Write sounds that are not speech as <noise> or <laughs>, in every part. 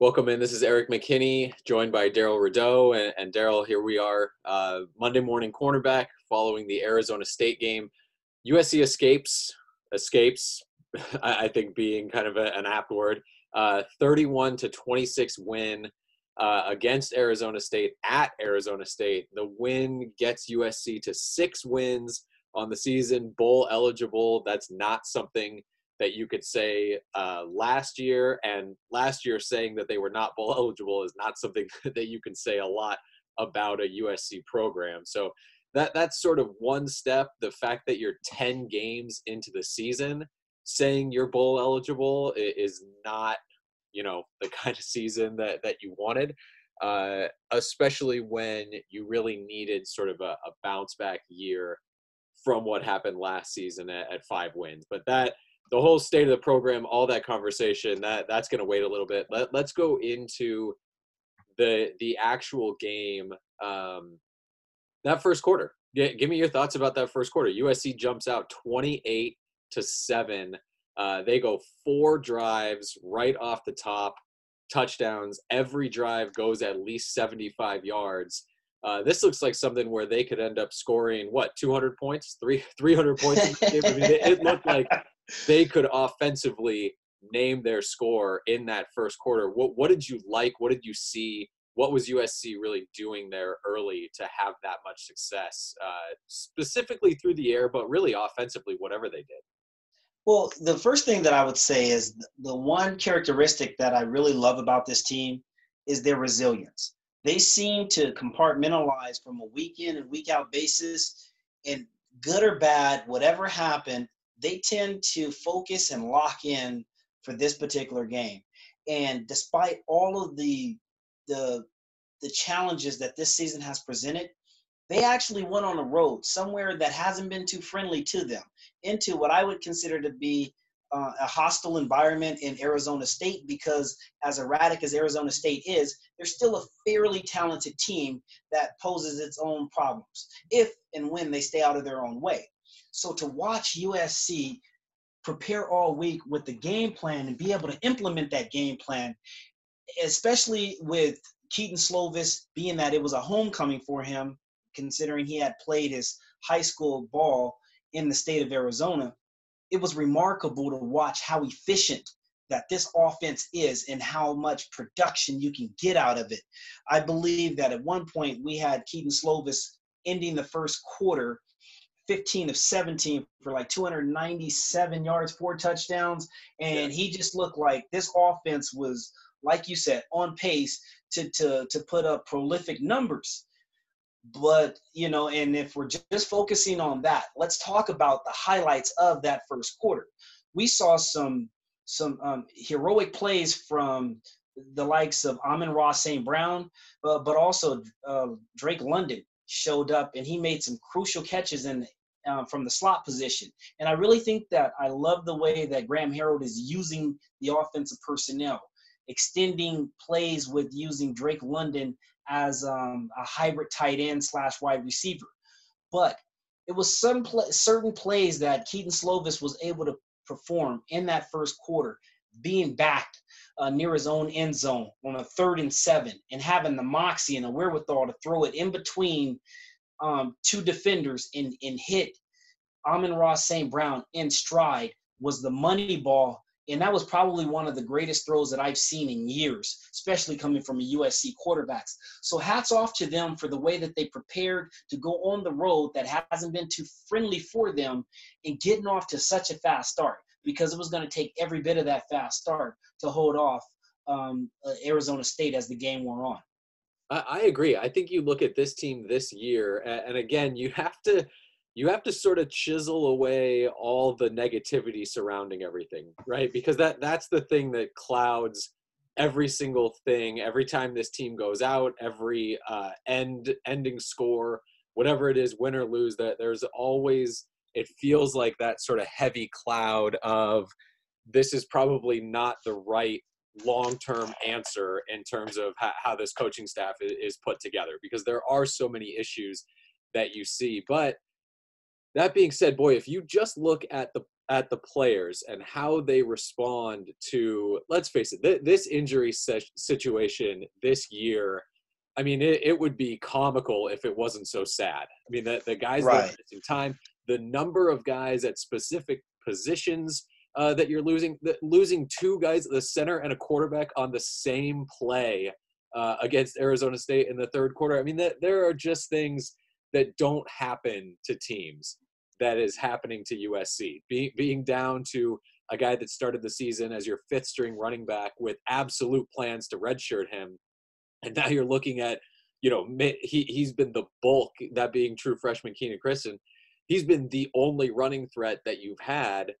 Welcome in. This is Erik McKinney, joined by Darrell Rideaux. And, and Darrell, here we are, uh, Monday morning cornerback following the Arizona State game. USC escapes, escapes, <laughs> I, I think being kind of a, an apt word. Uh, 31 to 26 win uh, against Arizona State at Arizona State. The win gets USC to six wins on the season, bowl eligible. That's not something that you could say uh, last year, and last year saying that they were not <laughs> bowl eligible is not something <laughs> that you can say a lot about a USC program. So that that's sort of one step. The fact that you're 10 games into the season saying you're bowl eligible is not, you know, <laughs> the kind of season that that you wanted. Uh, especially when you really needed sort of a, a bounce back year from what happened last season at, at five wins. But that the whole state of the program, all that conversation, that that's going to wait a little bit. Let, let's go into the the actual game. Um, that first quarter. G- give me your thoughts about that first quarter. USC jumps out 28 to seven. Uh, they go four drives right off the top, touchdowns. Every drive goes at least 75 yards. Uh, this looks like something where they could end up scoring what 200 points, three 300 points. I mean, it, it looked like they could offensively name their score in that first quarter. What what did you like? What did you see? What was USC really doing there early to have that much success, uh, specifically through the air, but really offensively, whatever they did? Well, the first thing that I would say is the one characteristic that I really love about this team is their resilience. They seem to compartmentalize from a week in and week out basis, and good or bad, whatever happened, they tend to focus and lock in for this particular game. And despite all of the the the challenges that this season has presented, they actually went on a road somewhere that hasn't been too friendly to them into what I would consider to be uh, a hostile environment in Arizona State because, as erratic as Arizona State is, they're still a fairly talented team that poses its own problems if and when they stay out of their own way. So to watch USC prepare all week with the game plan and be able to implement that game plan, especially with Kedon Slovis being that it was a homecoming for him, considering he had played his high school ball in the state of Arizona, it was remarkable to watch how efficient that this offense is and how much production you can get out of it. I believe that at one point we had Kedon Slovis ending the first quarter 15 of 17 for like 297 yards, four touchdowns. And yeah. he just looked like this offense was, like you said, on pace to, to, to put up prolific numbers. But, you know, and if we're just focusing on that, let's talk about the highlights of that first quarter. We saw some some um, heroic plays from the likes of Amon-Ra St. Brown, uh, but also uh, Drake London showed up and he made some crucial catches in um, from the slot position. And I really think that I love the way that Graham Harrell is using the offensive personnel, extending plays with using Drake London as um, a hybrid tight end slash wide receiver. But it was some certain plays that Kedon Slovis was able to perform in that first quarter, being backed uh, near his own end zone on a third and seven, and having the moxie and the wherewithal to throw it in between um, two defenders and, and hit Amon-Ra St. Brown in stride was the money ball. And that was probably one of the greatest throws that I've seen in years, especially coming from a USC quarterbacks. So hats off to them for the way that they prepared to go on the road that hasn't been too friendly for them and getting off to such a fast start because it was going to take every bit of that fast start to hold off um, uh, Arizona State as the game wore on. I, agree. I think you look at this team this year, and again, you have to you have to sort of chisel away all the negativity surrounding everything, right? Because that that's the thing that clouds every single thing every time this team goes out, every uh, end ending score, whatever it is, win or lose. That there's always it feels like that sort of heavy cloud of this is probably not the right long-term answer in terms of how, how this coaching staff is, put together because there are so many issues that you see but that being said boy if you just look at the at the players and how they respond to let's face it th- this injury se- situation this year i mean it, it, would be comical if it wasn't so sad i mean the, the guys right. that are missing time the number of guys at specific positions uh, that you're losing the, losing two guys at the center and a quarterback on the same play uh, against arizona state in the third quarter i mean that there are just things that don't happen to teams that is happening to USC. Being being down to a guy that started the season as your fifth string running back with absolute plans to redshirt him, and now you're looking at, you know, he he's been the bulk. That being true, freshman Kenan Christon, he's been the only running threat that you've had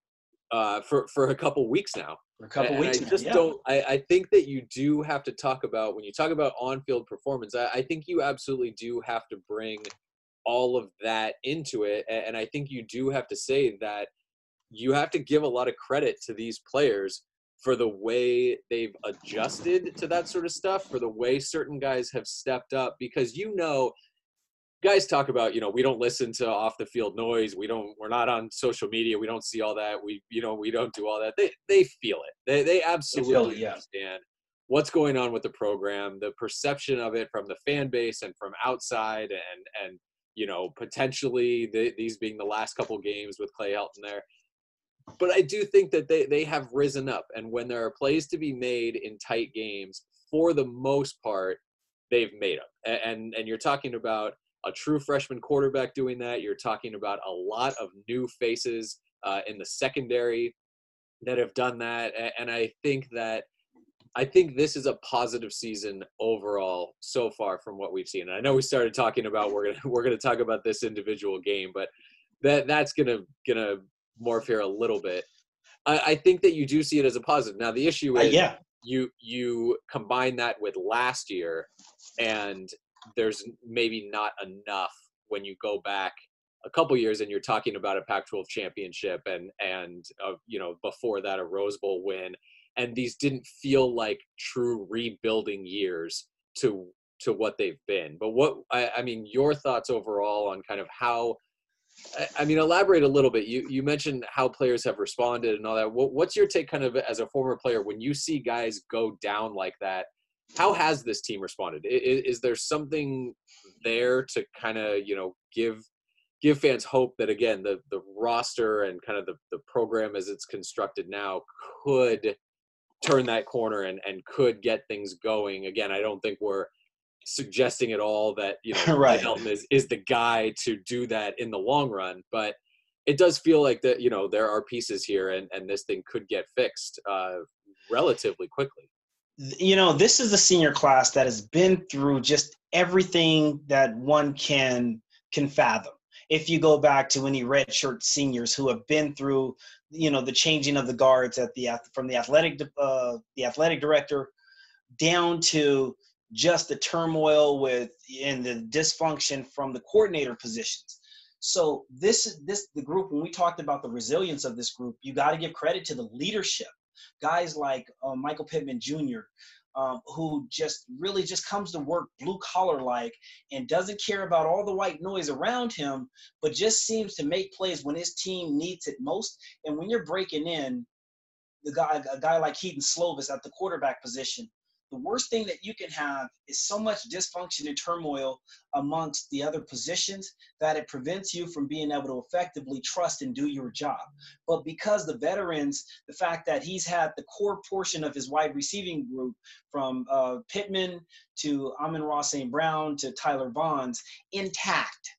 uh, for for a couple weeks now. For a couple and weeks. I just yeah. don't. I, I think that you do have to talk about when you talk about on-field performance. I, I think you absolutely do have to bring all of that into it. And I think you do have to say that you have to give a lot of credit to these players for the way they've adjusted to that sort of stuff, for the way certain guys have stepped up, because you know, guys talk about, you know, we don't listen to off the field noise. We don't, we're not on social media. We don't see all that. We, you know, we don't do all that. They, they feel it. They, they absolutely it, yeah. understand what's going on with the program, the perception of it from the fan base and from outside and, and, you know, potentially the, these being the last couple games with Clay Helton there. But I do think that they, they have risen up. And when there are plays to be made in tight games, for the most part, they've made them. And, and you're talking about a true freshman quarterback doing that. You're talking about a lot of new faces uh, in the secondary that have done that. And I think that I think this is a positive season overall so far from what we've seen. And I know we started talking about we're gonna <laughs> we're gonna talk about this individual game, but that that's gonna gonna morph here a little bit. I, I think that you do see it as a positive. Now the issue uh, is uh, yeah. you you combine that with last year, and there's maybe not enough when you go back a couple years and you're talking about a Pac-12 championship and and uh, you know before that a Rose Bowl win and these didn't feel like true rebuilding years to to what they've been. But what I, I mean, your thoughts overall on kind of how I, I mean, elaborate a little bit. You you mentioned how players have responded and all that. What, what's your take, kind of as a former player, when you see guys go down like that? How has this team responded? Is, is there something there to kind of you know give give fans hope that again the the roster and kind of the the program as it's constructed now could turn that corner and, and could get things going. Again, I don't think we're suggesting at all that you <laughs> know right. Helton is is the guy to do that in the long run, but it does feel like that you know there are pieces here, and and this thing could get fixed uh, relatively quickly. You know, this is a senior class that has been through just everything that one can can fathom if you go back to any redshirt seniors who have been through you know the changing of the guards at the from the athletic uh, the athletic director down to just the turmoil with and the dysfunction from the coordinator positions. So this this the group when we talked about the resilience of this group, you got to give credit to the leadership. Guys like uh, Michael Pittman Jr., um, who just really just comes to work blue collar like and doesn't care about all the white noise around him, but just seems to make plays when his team needs it most. And when you're breaking in, the guy a guy like Kedon Slovis at the quarterback position, the worst thing that you can have is so much dysfunction and turmoil amongst the other positions that it prevents you from being able to effectively trust and do your job. But because the veterans, the fact that he's had the core portion of his wide receiving group from uh, Pittman to Amon-Ra St. Brown to Tyler Vaughns intact,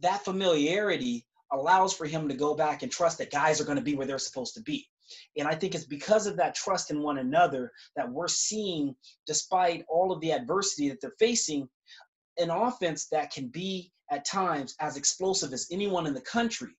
that familiarity allows for him to go back and trust that guys are going to be where they're supposed to be. And I think it's because of that trust in one another that we're seeing, despite all of the adversity that they're facing, an offense that can be at times as explosive as anyone in the country.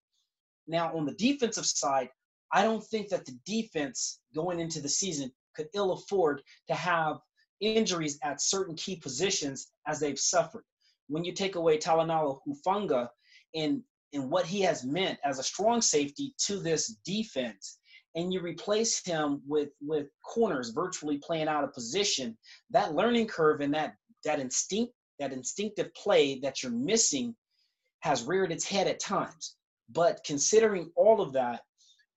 Now, on the defensive side, I don't think that the defense going into the season could ill afford to have injuries at certain key positions as they've suffered. When you take away Talanoa Hufanga and, and what he has meant as a strong safety to this defense, and you replace him with with corners virtually playing out of position, that learning curve and that that instinct that instinctive play that you're missing has reared its head at times. But considering all of that,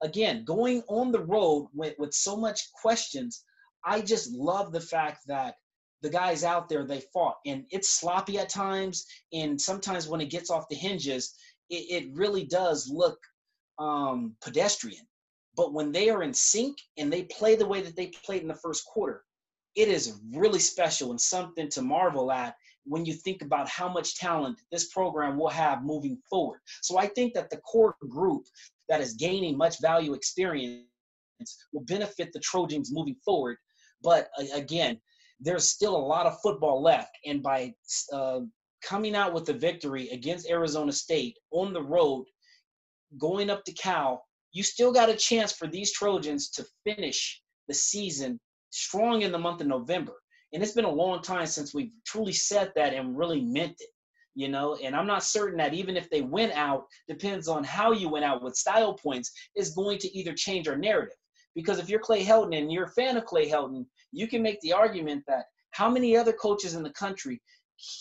again, going on the road with, with so much questions, I just love the fact that the guys out there they fought and it's sloppy at times and sometimes when it gets off the hinges it, it really does look um, pedestrian but when they are in sync and they play the way that they played in the first quarter it is really special and something to marvel at when you think about how much talent this program will have moving forward. So I think that the core group that is gaining much value experience will benefit the Trojans moving forward. But uh, again, there's still a lot of football left. And by uh, coming out with a victory against Arizona State on the road, going up to Cal, you still got a chance for these Trojans to finish the season strong in the month of November. And it's been a long time since we've truly said that and really meant it, you know. And I'm not certain that even if they went out, depends on how you went out with style points, is going to either change our narrative. Because if you're Clay Helton and you're a fan of Clay Helton, you can make the argument that how many other coaches in the country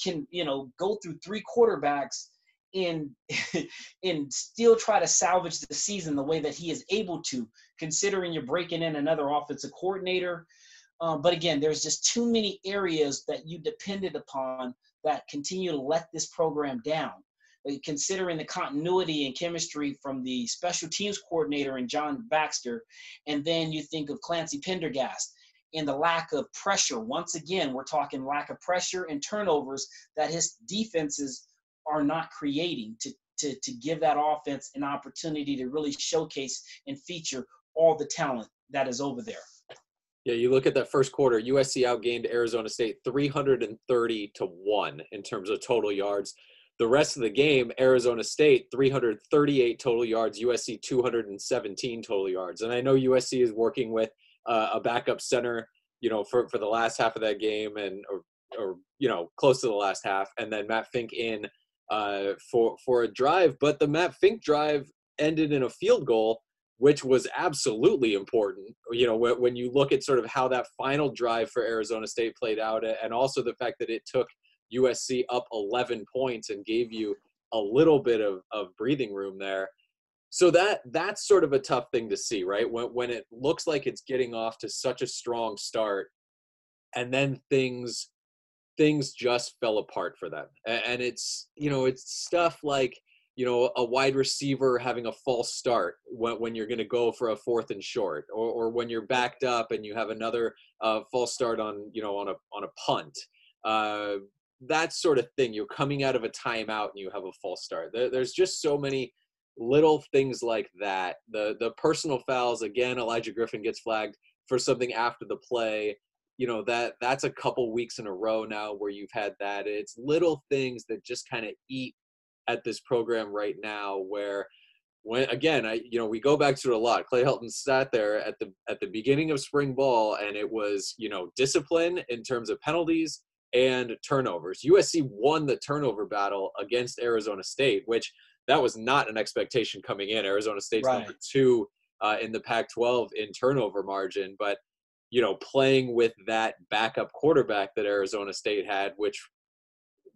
can, you know, go through three quarterbacks and <laughs> and still try to salvage the season the way that he is able to, considering you're breaking in another offensive coordinator, um, but again, there's just too many areas that you depended upon that continue to let this program down. Considering the continuity and chemistry from the special teams coordinator and John Baxter, and then you think of Clancy Pendergast and the lack of pressure. Once again, we're talking lack of pressure and turnovers that his defenses are not creating to, to, to give that offense an opportunity to really showcase and feature all the talent that is over there. Yeah, you look at that first quarter, USC outgained Arizona State 330 to 1 in terms of total yards. The rest of the game, Arizona State 338 total yards, USC 217 total yards. And I know USC is working with uh, a backup center, you know, for, for the last half of that game and or, or you know, close to the last half and then Matt Fink in uh, for for a drive, but the Matt Fink drive ended in a field goal which was absolutely important. You know, when, when you look at sort of how that final drive for Arizona State played out, and also the fact that it took USC up 11 points and gave you a little bit of, of breathing room there. So that that's sort of a tough thing to see, right? When when it looks like it's getting off to such a strong start, and then things things just fell apart for them. And it's you know it's stuff like you know a wide receiver having a false start when, when you're going to go for a fourth and short or, or when you're backed up and you have another uh, false start on you know on a on a punt. Uh, that sort of thing you're coming out of a timeout and you have a false start. There, there's just so many little things like that. The the personal fouls again olaijah griffin gets flagged for something after the play you know that that's a couple weeks in a row now where you've had that it's little things that just kind of eat at this program right now where when again I you know we go back to it a lot. Clay Helton sat there at the at the beginning of spring ball and it was you know discipline in terms of penalties and turnovers. USC won the turnover battle against Arizona State, which that was not an expectation coming in. Arizona State's right. number two uh, in the Pac-12 in turnover margin, but you know playing with that backup quarterback that Arizona State had, which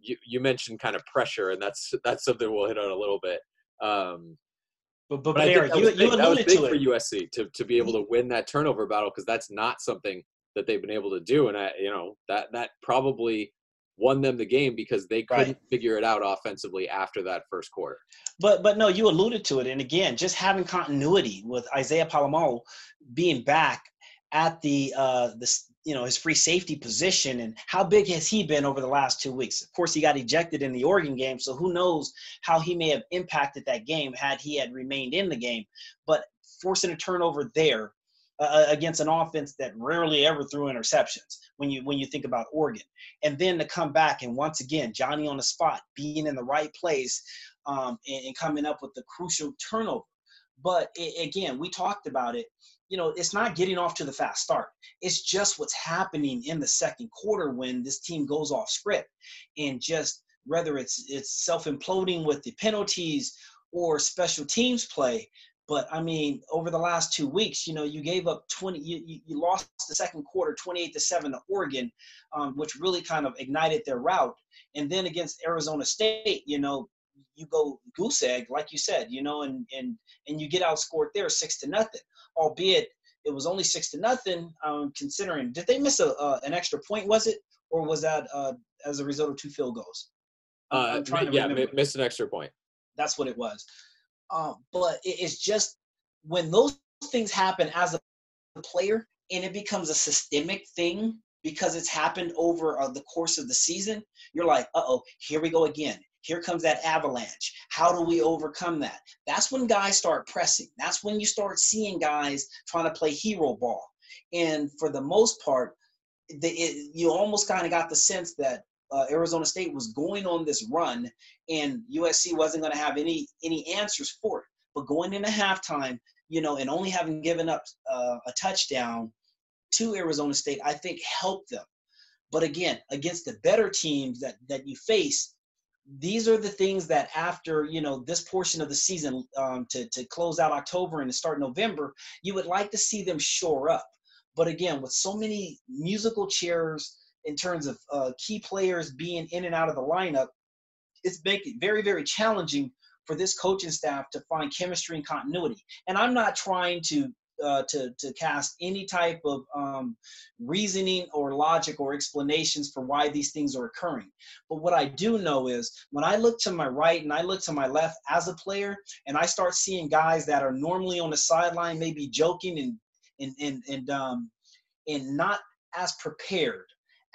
you, you mentioned kind of pressure, and that's that's something we'll hit on a little bit. Um, but but, but Erik, you, you alluded to it. for USC to to be able to win that turnover battle because that's not something that they've been able to do, and I you know that that probably won them the game because they couldn't right. figure it out offensively after that first quarter. But but no, you alluded to it, and again, just having continuity with Isaiah Pola-Mao being back at the uh, the you know his free safety position and how big has he been over the last two weeks? Of course he got ejected in the oregon game so who knows how he may have impacted that game had he had remained in the game. But forcing a turnover there uh, uh, against an offense that rarely ever threw interceptions when you when you think about oregon. And then to come back and once again johnny on the spot being in the right place um, and, and coming up with the crucial turnover. But it, again we talked about it you know, it's not getting off to the fast start. It's just what's happening in the second quarter when this team goes off script and just whether it's it's self imploding with the penalties or special teams play. But I mean, over the last two weeks, you know, you gave up 20, you, you lost the second quarter 28 to 7 to Oregon, um, which really kind of ignited their route. And then against Arizona State, you know, you go goose egg, like you said, you know, and and and you get outscored there six to nothing. Albeit it was only six to nothing. Um, considering did they miss a uh, an extra point? Was it or was that uh, as a result of two field goals? Uh, yeah, remember. missed an extra point. That's what it was. Um, but it's just when those things happen as a player and it becomes a systemic thing because it's happened over uh, the course of the season, you're like, uh oh, here we go again. Here comes that avalanche. How do we overcome that? That's when guys start pressing. That's when you start seeing guys trying to play hero ball. And for the most part, the, it, you almost kind of got the sense that uh, Arizona State was going on this run, and USC wasn't going to have any any answers for it. But going into halftime, you know, and only having given up uh, a touchdown to Arizona State, I think helped them. But again, against the better teams that that you face, these are the things that after you know this portion of the season um, to to close out October and to start November, you would like to see them shore up. But again, with so many musical chairs in terms of uh, key players being in and out of the lineup, it's making very very challenging for this coaching staff to find chemistry and continuity. And I'm not trying to uh, to to cast any type of um, reasoning or logic or explanations for why these things are occurring. But what I do know is when I look to my right and I look to my left as a player, and I start seeing guys that are normally on the sideline, maybe joking and and and and um, and not as prepared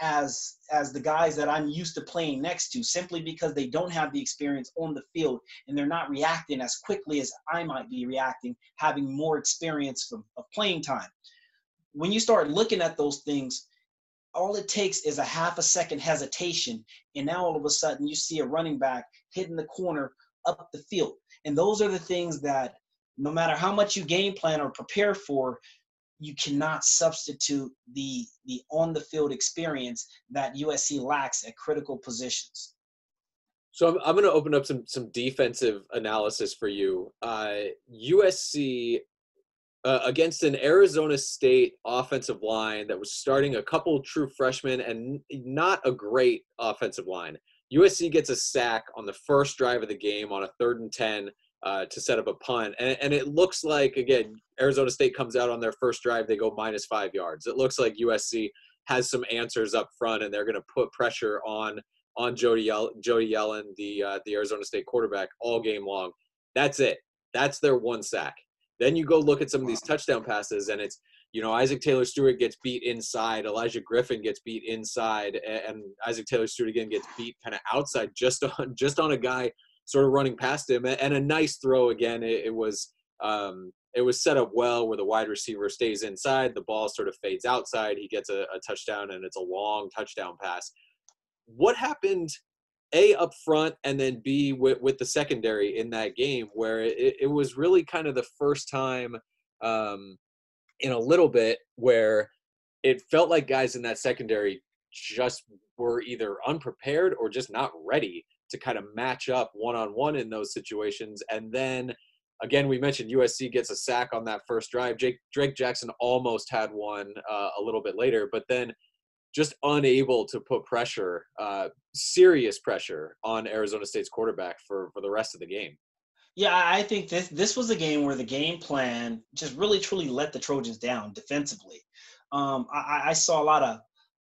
as as the guys that I'm used to playing next to simply because they don't have the experience on the field and they're not reacting as quickly as I might be reacting having more experience of, of playing time. When you start looking at those things, all it takes is a half a second hesitation and now all of a sudden you see a running back hitting the corner up the field. And those are the things that no matter how much you game plan or prepare for, you cannot substitute the the on the field experience that USC lacks at critical positions. So I'm, I'm going to open up some some defensive analysis for you. Uh, USC uh, against an Arizona State offensive line that was starting a couple true freshmen and not a great offensive line. USC gets a sack on the first drive of the game on a third and ten uh, to set up a punt. And, and it looks like, again, Arizona State comes out on their first drive, they go minus five yards. It looks like USC has some answers up front, and they're going to put pressure on on Joey Yell- Joey Yellen, the uh, the Arizona State quarterback, all game long. That's it. That's their one sack. Then you go look at some of these touchdown passes, and it's you know Isaac Taylor Stewart gets beat inside, Olaijah Griffin gets beat inside, and Isaac Taylor Stewart again gets beat kind of outside, just on just on a guy sort of running past him and a nice throw again. It, it was um, it was set up well where the wide receiver stays inside, the ball sort of fades outside, he gets a, a touchdown, and it's a long touchdown pass. What happened? A up front and then B with, with the secondary in that game where it, it was really kind of the first time um, in a little bit where it felt like guys in that secondary just were either unprepared or just not ready to kind of match up one on one in those situations. And then again, we mentioned USC gets a sack on that first drive. Jake, Drake Jackson almost had one uh, a little bit later, but then just unable to put pressure, uh, serious pressure on Arizona State's quarterback for, for the rest of the game. Yeah, I think this this was a game where the game plan just really truly let the Trojans down defensively. Um, I, I, saw a lot of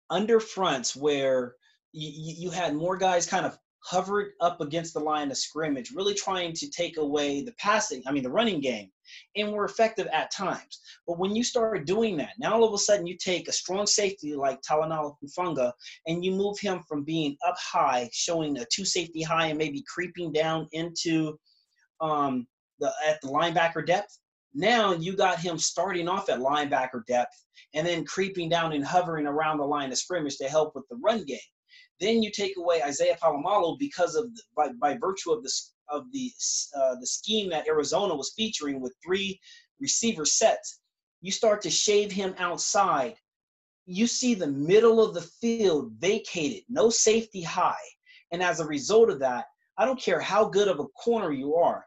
under fronts where you, you had more guys kind of hovered up against the line of scrimmage, really trying to take away the passing, I mean, the running game, and were effective at times. But when you start doing that, now all of a sudden you take a strong safety like Talanoa Hufanga and you move him from being up high, showing a two safety high and maybe creeping down into um, the at the linebacker depth. Now you got him starting off at linebacker depth and then creeping down and hovering around the line of scrimmage to help with the run game. Then you take away Isaiah Polamalu because of the, by, by virtue of the of the uh, the scheme that Arizona was featuring with three receiver sets. You start to shave him outside. You see the middle of the field vacated, no safety high, and as a result of that, I don't care how good of a corner you are.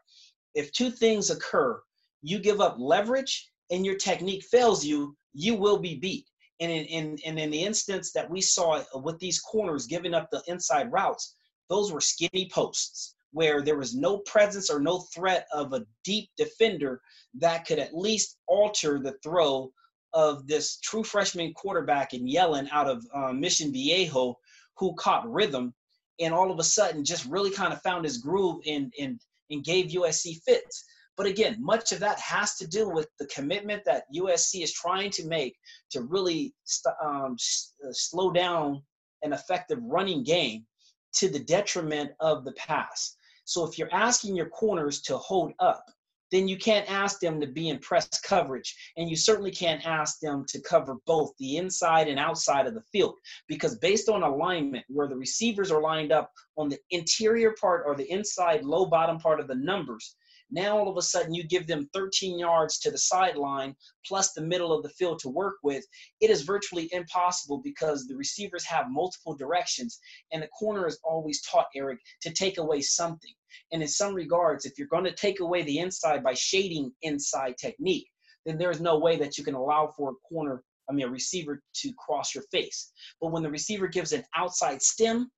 If two things occur, you give up leverage and your technique fails you, you will be beat. And in, in, and in the instance that we saw with these corners giving up the inside routes, those were skinny posts. where there was no presence or no threat of a deep defender that could at least alter the throw of this true freshman quarterback in Yellen out of uh, Mission Viejo, who caught rhythm and all of a sudden just really kind of found his groove and and and gave USC fits. But again, much of that has to do with the commitment that USC is trying to make to really st- um, s- uh, slow down an effective running game to the detriment of the pass. So if you're asking your corners to hold up, then you can't ask them to be in press coverage. And you certainly can't ask them to cover both the inside and outside of the field. Because based on alignment, where the receivers are lined up on the interior part or the inside low bottom part of the numbers, now all of a sudden you give them 13 yards to the sideline plus the middle of the field to work with. It is virtually impossible because the receivers have multiple directions and the corner is always taught, Erik, to take away something. And in some regards, if you're going to take away the inside by shading inside technique, then there's no way that you can allow for a corner, I mean, a receiver to cross your face. But when the receiver gives an outside stem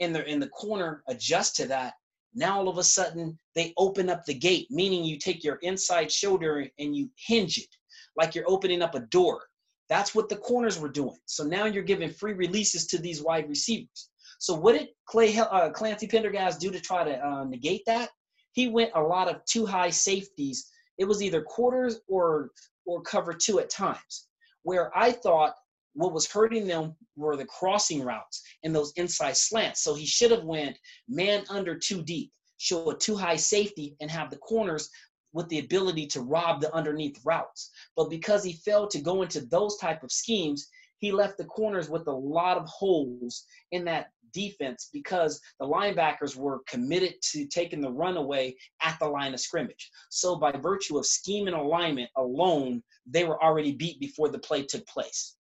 and the, and the corner adjusts to that, now all of a sudden they open up the gate, meaning you take your inside shoulder and you hinge it like you're opening up a door. That's what the corners were doing. So now you're giving free releases to these wide receivers. So what did Clay uh, Clancy Pendergast do to try to uh, negate that? He went a lot of too high safeties. It was either quarters or or cover two at times. Where I thought what was hurting them were the crossing routes and those inside slants. So he should have went man under too deep, show a too high safety, and have the corners with the ability to rob the underneath routes. But because he failed to go into those type of schemes, he left the corners with a lot of holes in that defense because the linebackers were committed to taking the run away at the line of scrimmage. So by virtue of scheme and alignment alone, they were already beat before the play took place.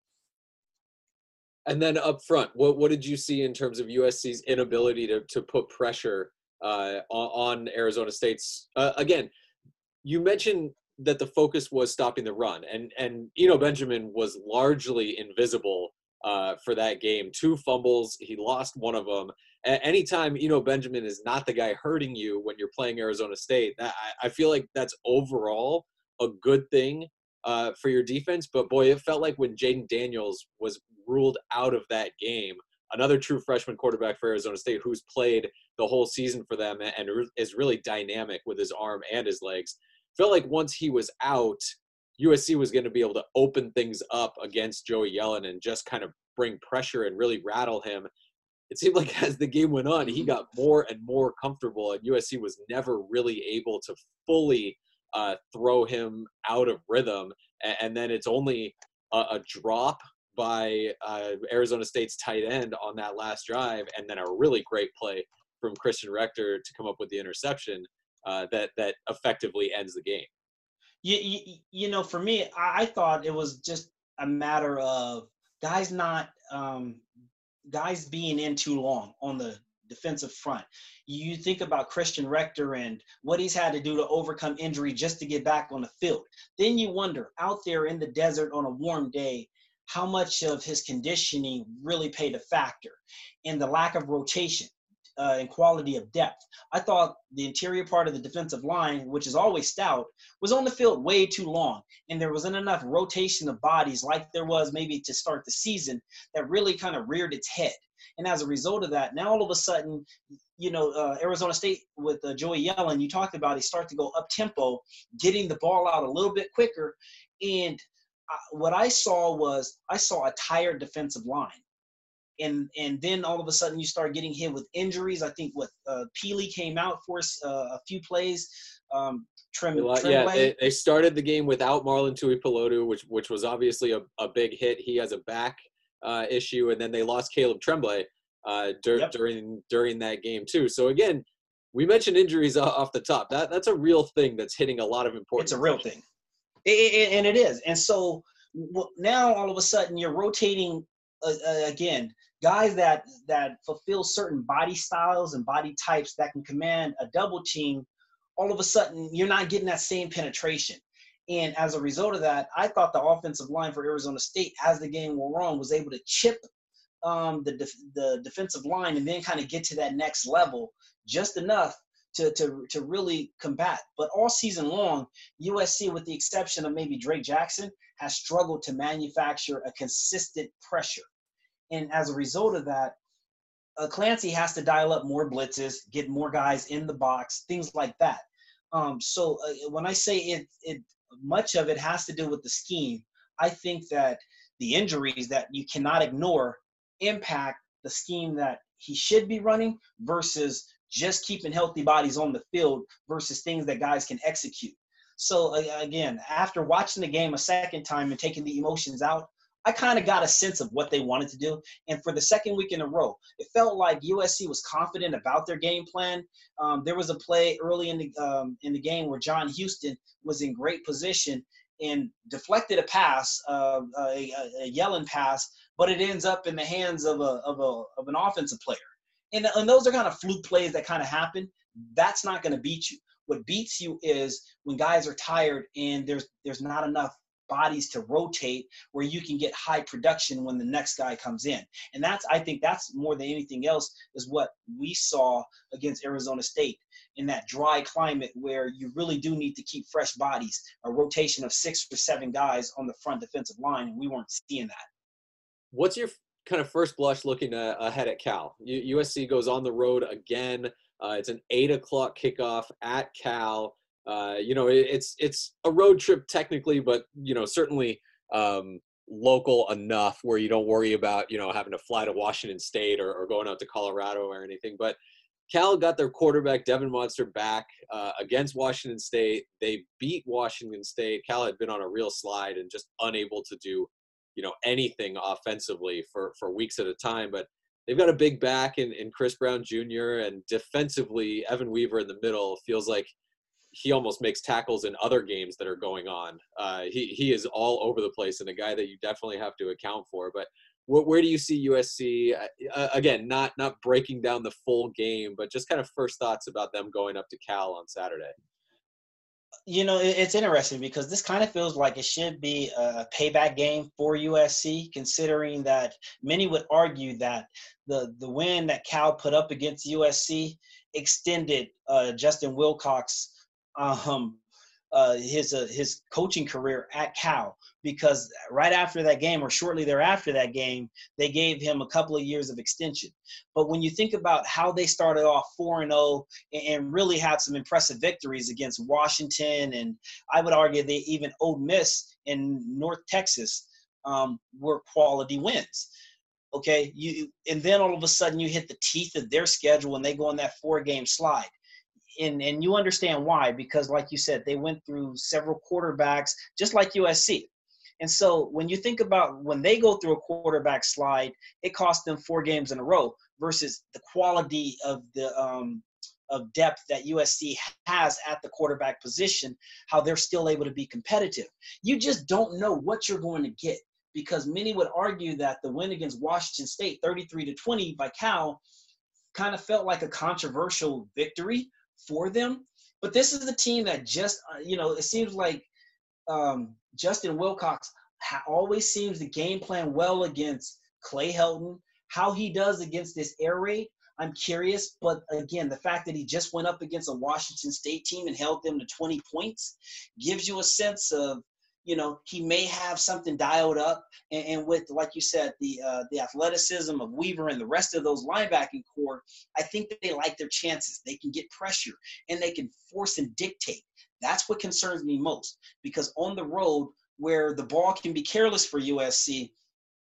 And then up front, what what did you see in terms of USC's inability to to put pressure uh, on, on, Arizona State's? Uh, again, you mentioned that the focus was stopping the run, and and Eno Benjamin was largely invisible uh, for that game. Two fumbles, he lost one of them. anytime Eno Benjamin is not the guy hurting you when you're playing Arizona State, that, I, I feel like that's overall a good thing uh, for your defense. But boy, it felt like when Jayden Daniels was ruled out of that game, another true freshman quarterback for Arizona State who's played the whole season for them and is really dynamic with his arm and his legs. Felt like once he was out, USC was going to be able to open things up against Joey Yellen and just kind of bring pressure and really rattle him. It seemed like as the game went on, he got more and more comfortable, and USC was never really able to fully uh, throw him out of rhythm. And, and then it's only a, a drop by uh, Arizona State's tight end on that last drive, and then a really great play from Christian Rector to come up with the interception uh, that that effectively ends the game. You, you, you know, for me, I, thought it was just a matter of guys not um, guys being in too long on the defensive front. You think about Christian Rector and what he's had to do to overcome injury just to get back on the field. Then you wonder out there in the desert on a warm day, how much of his conditioning really paid a factor and the lack of rotation uh, and quality of depth. I thought the interior part of the defensive line, which is always stout, was on the field way too long, and there wasn't enough rotation of bodies like there was maybe to start the season that really kind of reared its head. And as a result of that, now all of a sudden, you know, uh, Arizona State with uh, Joey Yellen, you talked about, he start to go up tempo, getting the ball out a little bit quicker. And uh, what I saw was I saw a tired defensive line and and then all of a sudden you start getting hit with injuries. I think what uh, Pili came out for uh, a few plays. Um, Trim, yeah, they, they, started the game without Marlon Tuipulotu, which which was obviously a, a big hit. He has a back uh, issue, and then they lost Caleb Tremblay uh, dur- yep. during during that game too. So again, we mentioned injuries off the top. That that's a real thing that's hitting a lot of important. It's a real thing, it, it, and it is. And so now all of a sudden you're rotating uh, uh, again guys that that fulfill certain body styles and body types that can command a double team all of a sudden you're not getting that same penetration and as a result of that i thought the offensive line for arizona state as the game wore on was able to chip um, the, def- the defensive line and then kind of get to that next level just enough to, to, to really combat. But all season long, USC, with the exception of maybe Drake Jackson, has struggled to manufacture a consistent pressure. And as a result of that, uh, Clancy has to dial up more blitzes, get more guys in the box, things like that. Um, so uh, when I say it, it much of it has to do with the scheme. I think that the injuries that you cannot ignore impact the scheme that he should be running versus just keeping healthy bodies on the field versus things that guys can execute. So again, after watching the game a second time and taking the emotions out, I kind of got a sense of what they wanted to do. And for the second week in a row, it felt like USC was confident about their game plan. Um, there was a play early in the um, in the game where John Houston was in great position and deflected a pass, uh, a, a, Yellen pass, but it ends up in the hands of a of a of an offensive player. And, and those are kind of fluke plays that kind of happen. That's not going to beat you. What beats you is when guys are tired and there's there's not enough bodies to rotate where you can get high production when the next guy comes in. And that's I think that's more than anything else is what we saw against Arizona State in that dry climate where you really do need to keep fresh bodies, a rotation of six or seven guys on the front defensive line, and we weren't seeing that. What's your kind of first blush looking uh, ahead at Cal? USC goes on the road again. Uh, it's an eight o'clock kickoff at Cal. Uh, you know, it, it's it's a road trip technically, but you know, certainly um, local enough where you don't worry about you know having to fly to Washington State or, or going out to Colorado or anything. But Cal got their quarterback Devon Modster back uh, against Washington State. They beat Washington State. Cal had been on a real slide and just unable to do, you know, anything offensively for for weeks at a time. But they've got a big back in, in Chris Brown Jr. and defensively, Evan Weaver in the middle feels like he almost makes tackles in other games that are going on. Uh, he he is all over the place and a guy that you definitely have to account for. But where, where do you see USC uh, again? Not not breaking down the full game, but just kind of first thoughts about them going up to Cal on Saturday. You know, it's interesting because this kind of feels like it should be a payback game for USC, considering that many would argue that the the win that Cal put up against USC extended uh, Justin Wilcox um, uh, his uh, his coaching career at Cal because right after that game or shortly thereafter that game they gave him a couple of years of extension. But when you think about how they started off four and zero oh and really had some impressive victories against Washington and I would argue they even Ole Miss in North Texas um, were quality wins. Okay, you and then all of a sudden you hit the teeth of their schedule and they go on that four game slide and and you understand why because like you said they went through several quarterbacks just like USC. And so when you think about when they go through a quarterback slide, it cost them four games in a row versus the quality of the um, of depth that USC has at the quarterback position, how they're still able to be competitive. You just don't know what you're going to get because many would argue that the win against Washington State, 33 to 20 by Cal, kind of felt like a controversial victory for them. But this is the team that just, uh, you know, it seems like um, Justin Wilcox ha- always seems to game plan well against Clay Helton. How he does against this air raid, I'm curious. But again, the fact that he just went up against a Washington State team and held them to 20 points gives you a sense of you know he may have something dialed up and, and with like you said the uh, the athleticism of weaver and the rest of those linebacking core i think they like their chances. They can get pressure and they can force and dictate. That's what concerns me most because on the road where the ball can be careless for usc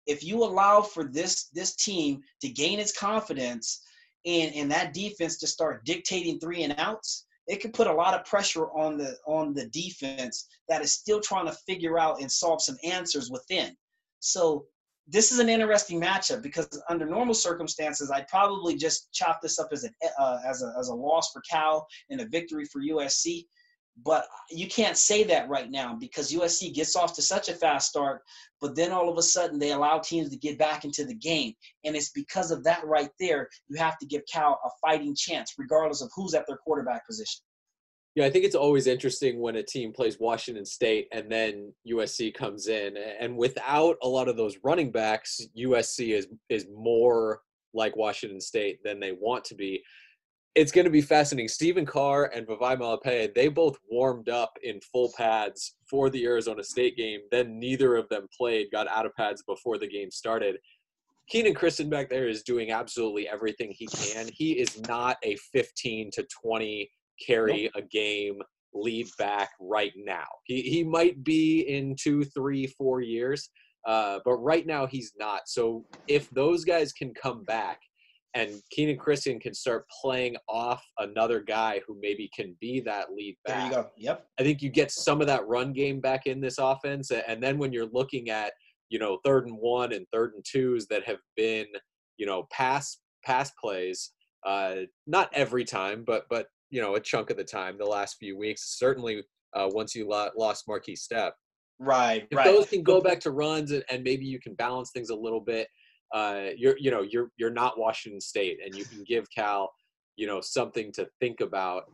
if you allow for this this team to gain its confidence and and that defense to start dictating three and outs it can put a lot of pressure on the on the defense that is still trying to figure out and solve some answers within. So this is an interesting matchup because under normal circumstances, I'd probably just chop this up as a uh, as a as a loss for Cal and a victory for USC. But you can't say that right now because USC gets off to such a fast start, but then all of a sudden they allow teams to get back into the game. And it's because of that right there, you have to give Cal a fighting chance, regardless of who's at their quarterback position. Yeah, I think it's always interesting when a team plays Washington State and then USC comes in. And without a lot of those running backs, USC is is more like Washington State than they want to be it's going to be fascinating. Stephen Carr and Vavae Malepeai, they both warmed up in full pads for the Arizona State game. Then neither of them played, got out of pads before the game started. Kenan Christon back there is doing absolutely everything he can. He is not a 15 to 20 carry a game lead back right now. He, he might be in two, three, four years, uh, but right now he's not. So if those guys can come back and Kenan Christon can start playing off another guy who maybe can be that lead back. There you go. Yep. I think you get some of that run game back in this offense. And then when you're looking at, you know, third and one and third and twos that have been, you know, pass pass plays, uh, not every time, but but you know, a chunk of the time the last few weeks, certainly uh, once you lost Markese Stepp. Right, if right. those can go back to runs and, and maybe you can balance things a little bit, uh, you're you know you're you're not Washington State, and you can give Cal you know something to think about.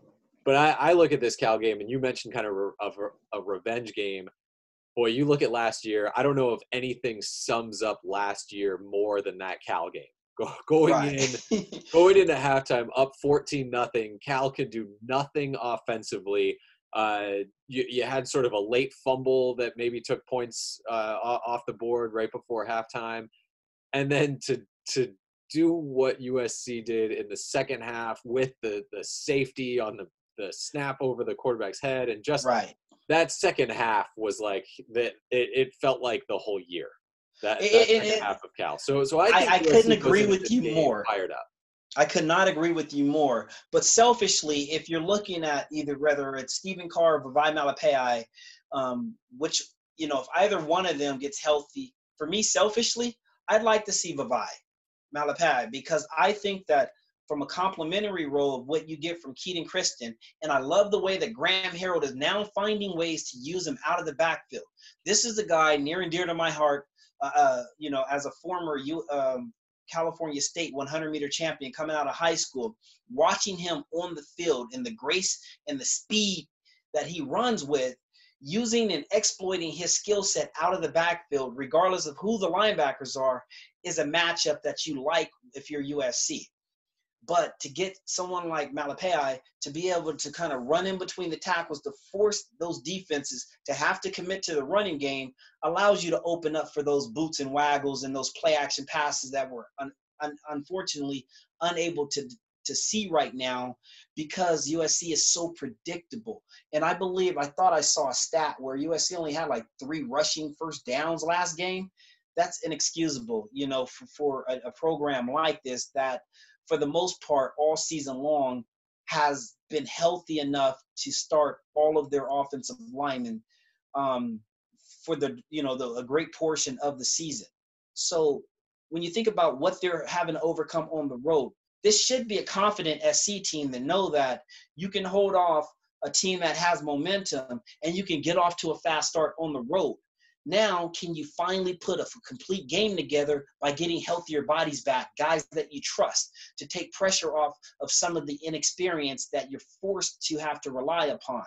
But I, I look at this Cal game, and you mentioned kind of a, a, a revenge game. Boy, you look at last year. I don't know if anything sums up last year more than that Cal game. <laughs> Go, going right. in, <laughs> going into halftime, up fourteen nothing. Cal could do nothing offensively. Uh, you, you had sort of a late fumble that maybe took points uh, off the board right before halftime and then to to do what USC did in the second half with the the safety on the the snap over the quarterback's head and just right. that second half was like that it, it felt like the whole year that, that it, second it, half of Cal. So so I, I, I couldn't agree with you more. fired up. I could not agree with you more. But selfishly, if you're looking at either whether it's Stephen Carr or Vavae Malepeai, um, which you know, if either one of them gets healthy, for me selfishly, I'd like to see Vavae Malepeai because I think that from a complementary role of what you get from Kenan Christon, And I love the way that Graham Harrell is now finding ways to use him out of the backfield. This is a guy near and dear to my heart, uh, uh, you know, as a former U, um, California State 100 meter champion coming out of high school, watching him on the field and the grace and the speed that he runs with using and exploiting his skill set out of the backfield, regardless of who the linebackers are, is a matchup that you like if you're USC. But to get someone like Malepeai to be able to kind of run in between the tackles to force those defenses to have to commit to the running game allows you to open up for those boots and waggles and those play action passes that were un- un- unfortunately unable to to see right now because USC is so predictable. And I believe I thought I saw a stat where USC only had like three rushing first downs last game. That's inexcusable, you know, for, for a, a program like this that for the most part all season long has been healthy enough to start all of their offensive linemen um, for the you know the, a great portion of the season. So when you think about what they're having to overcome on the road, this should be a confident SC team to know that you can hold off a team that has momentum and you can get off to a fast start on the road. Now, can you finally put a complete game together by getting healthier bodies back, guys that you trust, to take pressure off of some of the inexperience that you're forced to have to rely upon?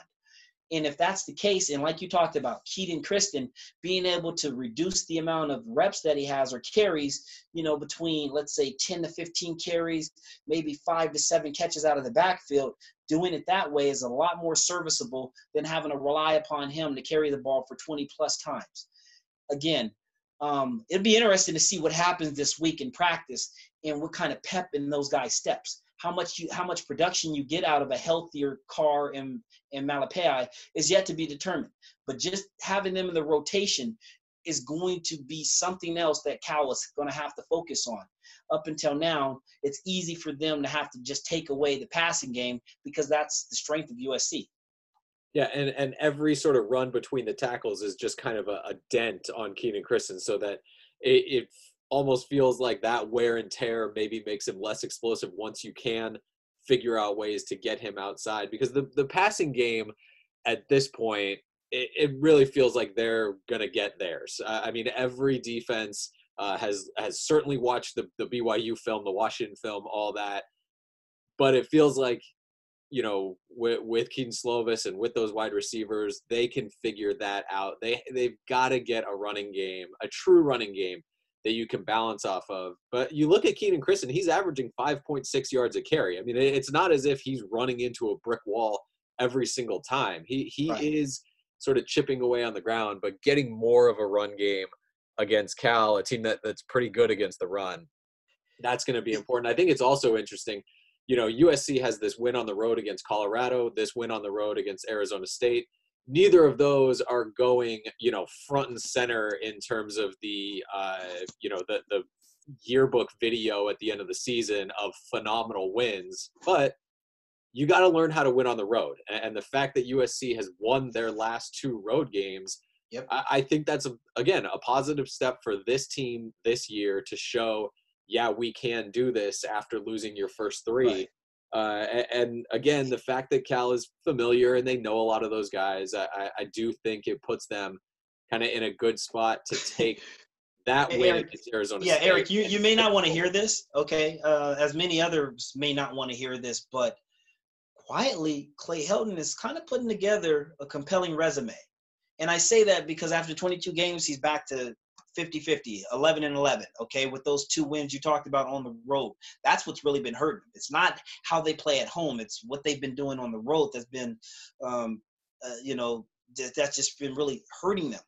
And if that's the case, and like you talked about, Kenan Christon being able to reduce the amount of reps that he has or carries, you know, between let's say 10 to 15 carries, maybe five to seven catches out of the backfield, doing it that way is a lot more serviceable than having to rely upon him to carry the ball for 20 plus times. Again, um, it'd be interesting to see what happens this week in practice and what kind of pep in those guys' steps how much you how much production you get out of a healthier car in and Malepeai is yet to be determined. But just having them in the rotation is going to be something else that Cal is going to have to focus on. Up until now, it's easy for them to have to just take away the passing game because that's the strength of USC. Yeah, and, and every sort of run between the tackles is just kind of a, a dent on Kenan Christon so that it, it almost feels like that wear and tear maybe makes him less explosive once you can figure out ways to get him outside because the, the passing game at this point it, it really feels like they're going to get theirs i mean every defense uh, has has certainly watched the, the byu film the washington film all that. But it feels like you know with, with Kedon Slovis and with those wide receivers they can figure that out. They they've got to get a running game a true running game that you can balance off of. But you look at Kenan Christon, he's averaging 5.6 yards a carry. I mean, it's not as if he's running into a brick wall every single time. He he right. is sort of chipping away on the ground, but getting more of a run game against Cal, a team that, that's pretty good against the run. That's going to be important. I think it's also interesting. You know, USC has this win on the road against Colorado, this win on the road against Arizona State. Neither of those are going, you know, front and center in terms of the, uh, you know, the the yearbook video at the end of the season of phenomenal wins. But you got to learn how to win on the road. And the fact that USC has won their last two road games, yep. I, I think that's, a, again, a positive step for this team this year to show, yeah, we can do this after losing your first three. Right. Uh, and, and, again, the fact that Cal is familiar and they know a lot of those guys, I, I do think it puts them kind of in a good spot to take <laughs> that win Erik, against Arizona. Yeah, State. Erik, you, you may not want to hear this, okay? Uh, as many others may not want to hear this, but quietly, Clay Helton is kind of putting together a compelling resume. And I say that because after 22 games, he's back to 50 50, 11 and 11, okay, with those two wins you talked about on the road. That's what's really been hurting. It's not how they play at home, it's what they've been doing on the road that's been, um, uh, you know, that's just been really hurting them.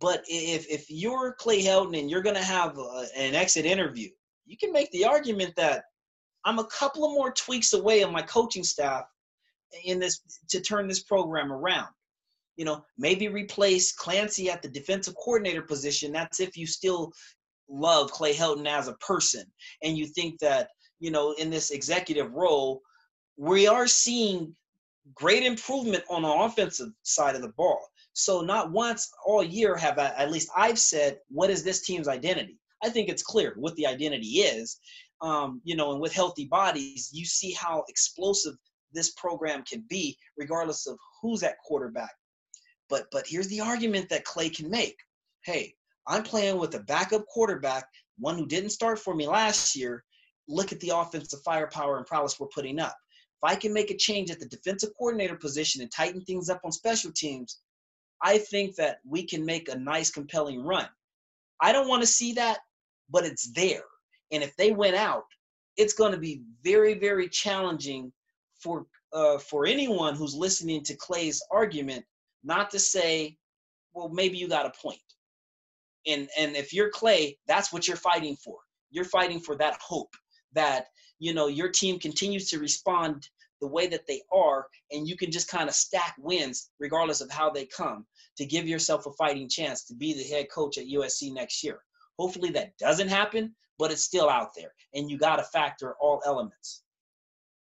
But if, if you're Clay Helton and you're going to have a, an exit interview, you can make the argument that I'm a couple of more tweaks away on my coaching staff in this to turn this program around. You know, maybe replace Clancy at the defensive coordinator position. That's if you still love Clay Helton as a person and you think that, you know, in this executive role, we are seeing great improvement on the offensive side of the ball. So not once all year have I, at least I've said, what is this team's identity? I think it's clear what the identity is um, you know, and with healthy bodies, you see how explosive this program can be, regardless of who's at quarterback. But but here's the argument that Clay can make. Hey, I'm playing with a backup quarterback, one who didn't start for me last year. Look at the offensive firepower and prowess we're putting up. If I can make a change at the defensive coordinator position and tighten things up on special teams, I think that we can make a nice, compelling run. I don't want to see that, but it's there. And if they went out, it's going to be very, very challenging for uh, for anyone who's listening to Clay's argument not to say, well, maybe you got a point. And and if you're Clay, that's what you're fighting for. You're fighting for that hope that you know your team continues to respond the way that they are, and you can just kind of stack wins regardless of how they come to give yourself a fighting chance to be the head coach at USC next year. Hopefully that doesn't happen, but it's still out there, and you got to factor all elements.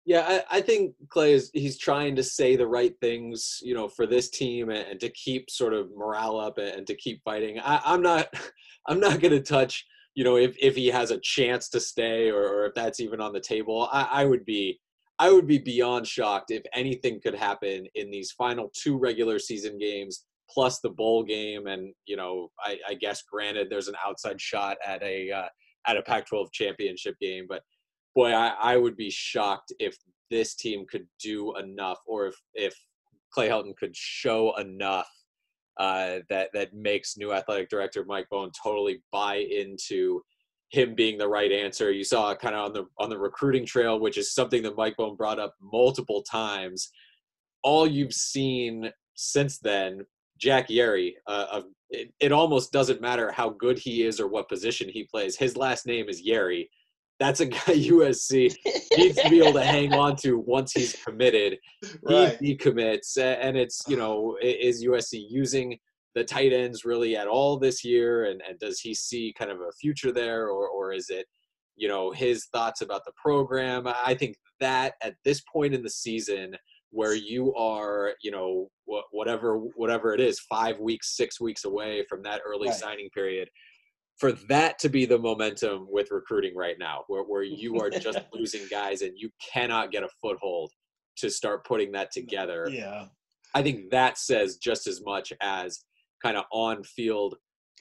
Yeah, I, I, think Clay is he's trying to say the right things, you know, for this team and, and to keep sort of morale up and, and to keep fighting. I, I'm not, <laughs> I'm not going to touch, you know, if if he has a chance to stay or, or if that's even on the table. I, I would be, I would be beyond shocked if anything could happen in these final two regular season games plus the bowl game. And you know, I, I guess granted, there's an outside shot at a uh, at a Pac-12 championship game. But boy, I, I would be shocked if this team could do enough, or if if Clay Helton could show enough uh, that that makes new athletic director Mike Bohn totally buy into him being the right answer. You saw kind of on the on the recruiting trail, which is something that Mike Bohn brought up multiple times. All you've seen since then Jack Yary. Uh, it, it, almost doesn't matter how good he is or what position he plays. His last name is Yerry. That's a guy <laughs> USC needs to be able to hang on to once he's committed. Right. He decommits, and it's you know is USC using the tight ends really at all this year, and, and does he see kind of a future there, or or is it you know his thoughts about the program? I think that at this point in the season where you are, you know, whatever whatever it is, five weeks, six weeks away from that early right. signing period. For that to be the momentum with recruiting right now, where, where you are just <laughs> losing guys and you cannot get a foothold to start putting that together. Yeah. I think that says just as much as kind of on field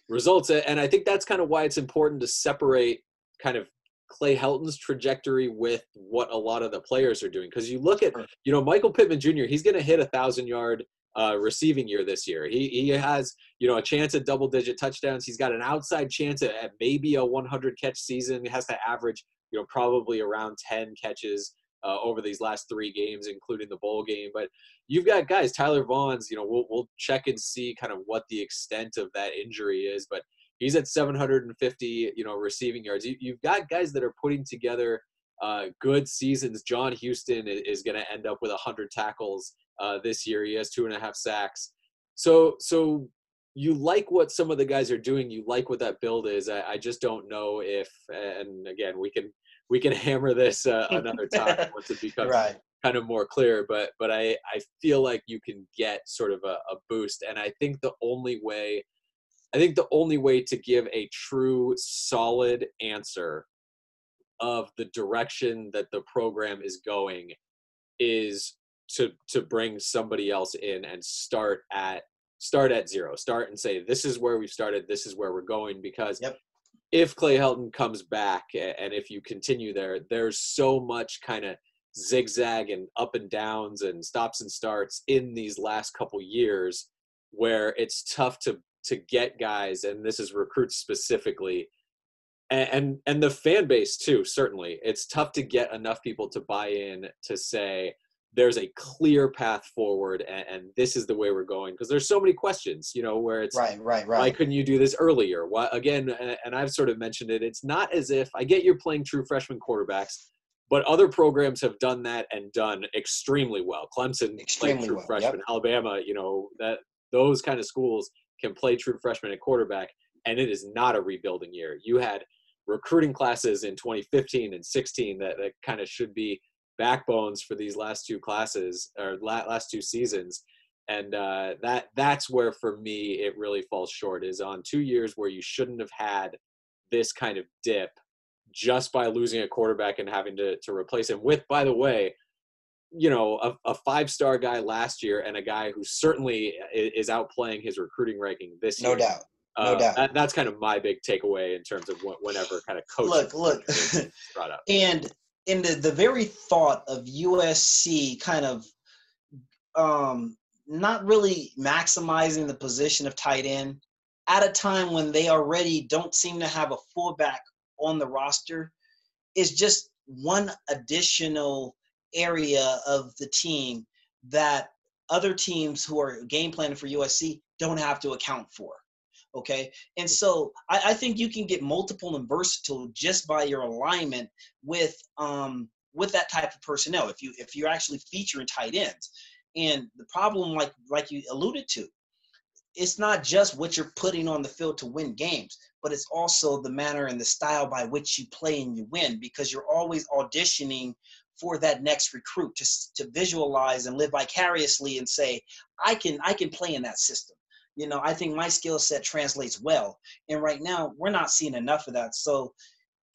results. And I think that's kind of why it's important to separate kind of Clay Helton's trajectory with what a lot of the players are doing. Because you look at, you know, Michael Pittman Jr., he's going to hit a thousand yard uh, receiving year this year. He he has you know a chance at double digit touchdowns. He's got an outside chance at, maybe a 100 catch season. He has to average you know probably around 10 catches uh, over these last three games, including the bowl game. But you've got guys, Tyler Vaughns. You know we'll we'll check and see kind of what the extent of that injury is, but. He's at 750, you know, receiving yards. You, you've got guys that are putting together uh, good seasons. John Houston is, going to end up with 100 tackles uh, this year. He has two and a half sacks. So, so you like what some of the guys are doing. You like what that build is. I, I just don't know if, and again, we can we can <laughs> hammer this uh, another <laughs> time once it becomes right. kind of more clear. But but I I feel like you can get sort of a, a boost, and I think the only way. I think the only way to give a true solid answer of the direction that the program is going is to to bring somebody else in and start at start at zero start and say this is where we've started this is where we're going because yep. if clay helton comes back and if you continue there there's so much kind of zigzag and up and downs and stops and starts in these last couple years where it's tough to to get guys and this is recruits specifically and and the fan base too certainly it's tough to get enough people to buy in to say there's a clear path forward and, and this is the way we're going because there's so many questions you know where it's right right right why couldn't you do this earlier why again and i've sort of mentioned it it's not as if i get you're playing true freshman quarterbacks but other programs have done that and done extremely well clemson extremely true well. freshman yep. alabama you know that those kind of schools can play true freshman at quarterback and it is not a rebuilding year you had recruiting classes in 2015 and 16 that, that kind of should be backbones for these last two classes or last two seasons and uh, that that's where for me it really falls short is on two years where you shouldn't have had this kind of dip just by losing a quarterback and having to, to replace him with by the way you know a, a five star guy last year and a guy who certainly is outplaying his recruiting ranking this no year no doubt no uh, doubt. That, that's kind of my big takeaway in terms of whenever kind of coach. Look, look, brought up. <laughs> and in the the very thought of USC kind of um, not really maximizing the position of tight end at a time when they already don't seem to have a fullback on the roster is just one additional area of the team that other teams who are game planning for USC don't have to account for. Okay. And so I, I, think you can get multiple and versatile just by your alignment with um with that type of personnel if you if you're actually featuring tight ends. And the problem, like like you alluded to, it's not just what you're putting on the field to win games, but it's also the manner and the style by which you play and you win because you're always auditioning for that next recruit to, to visualize and live vicariously and say, I can I can play in that system you know, I think my skill set translates well. And right now, we're not seeing enough of that. So,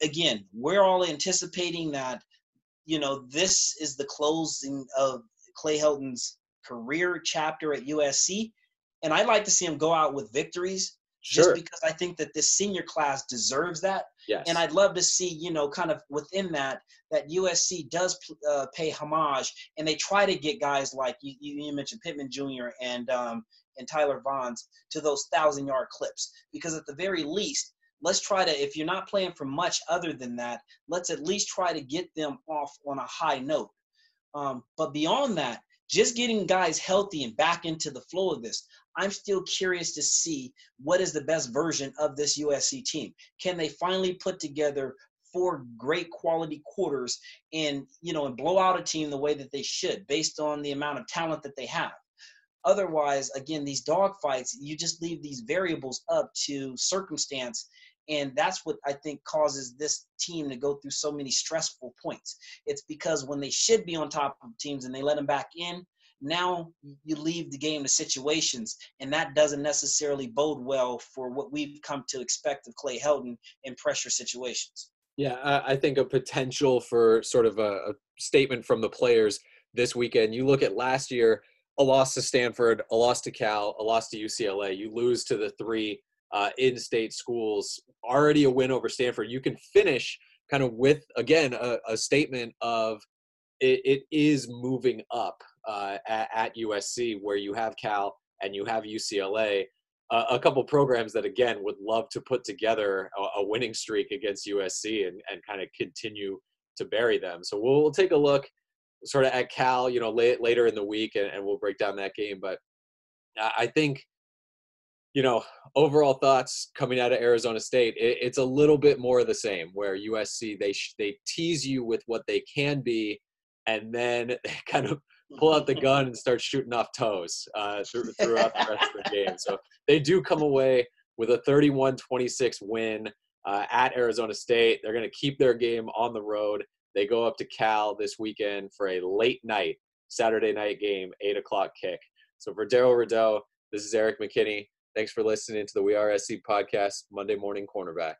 again, we're all anticipating that, you know, this is the closing of Clay Helton's career chapter at USC. And I'd like to see him go out with victories sure. just because I think that this senior class deserves that. Yes. And I'd love to see, you know, kind of within that, that USC does uh, pay homage and they try to get guys like you, you mentioned Pittman Jr. and um, and Tyler Vaughns to those thousand yard clips. Because at the very least, let's try to, if you're not playing for much other than that, let's at least try to get them off on a high note. Um, but beyond that, just getting guys healthy and back into the flow of this, I'm still curious to see what is the best version of this USC team. Can they finally put together four great quality quarters and you know and blow out a team the way that they should based on the amount of talent that they have Otherwise, again, these dog fights, you just leave these variables up to circumstance. And that's what I think causes this team to go through so many stressful points. It's because when they should be on top of teams and they let them back in, now you leave the game to situations, and that doesn't necessarily bode well for what we've come to expect of Clay Helton in pressure situations. Yeah, I think a potential for sort of a, a statement from the players this weekend. You look at last year, a loss to Stanford, a loss to Cal, a loss to UCLA. You lose to the three uh, in-state schools. Already a win over Stanford. You can finish kind of with again a, a statement of it, it is moving up uh, at, at, USC, where you have Cal and you have UCLA, uh, a couple programs that again would love to put together a, a winning streak against USC and, and kind of continue to bury them. So we'll, we'll, take a look sort of at Cal, you know, late, later in the week, and, and we'll break down that game. But I think you know, overall thoughts coming out of Arizona State, it, it's a little bit more of the same. Where USC they they tease you with what they can be, and then <laughs> they kind of pull out the gun and start shooting off toes uh, throughout the rest of the game. So they do come away with a 31-26 win uh, at Arizona State. They're going to keep their game on the road. They go up to Cal this weekend for a late night Saturday night game, eight o'clock kick. So for Darrell Rideaux, this is Erik McKinney. Thanks for listening to the We Are SC podcast, Monday Morning Cornerback.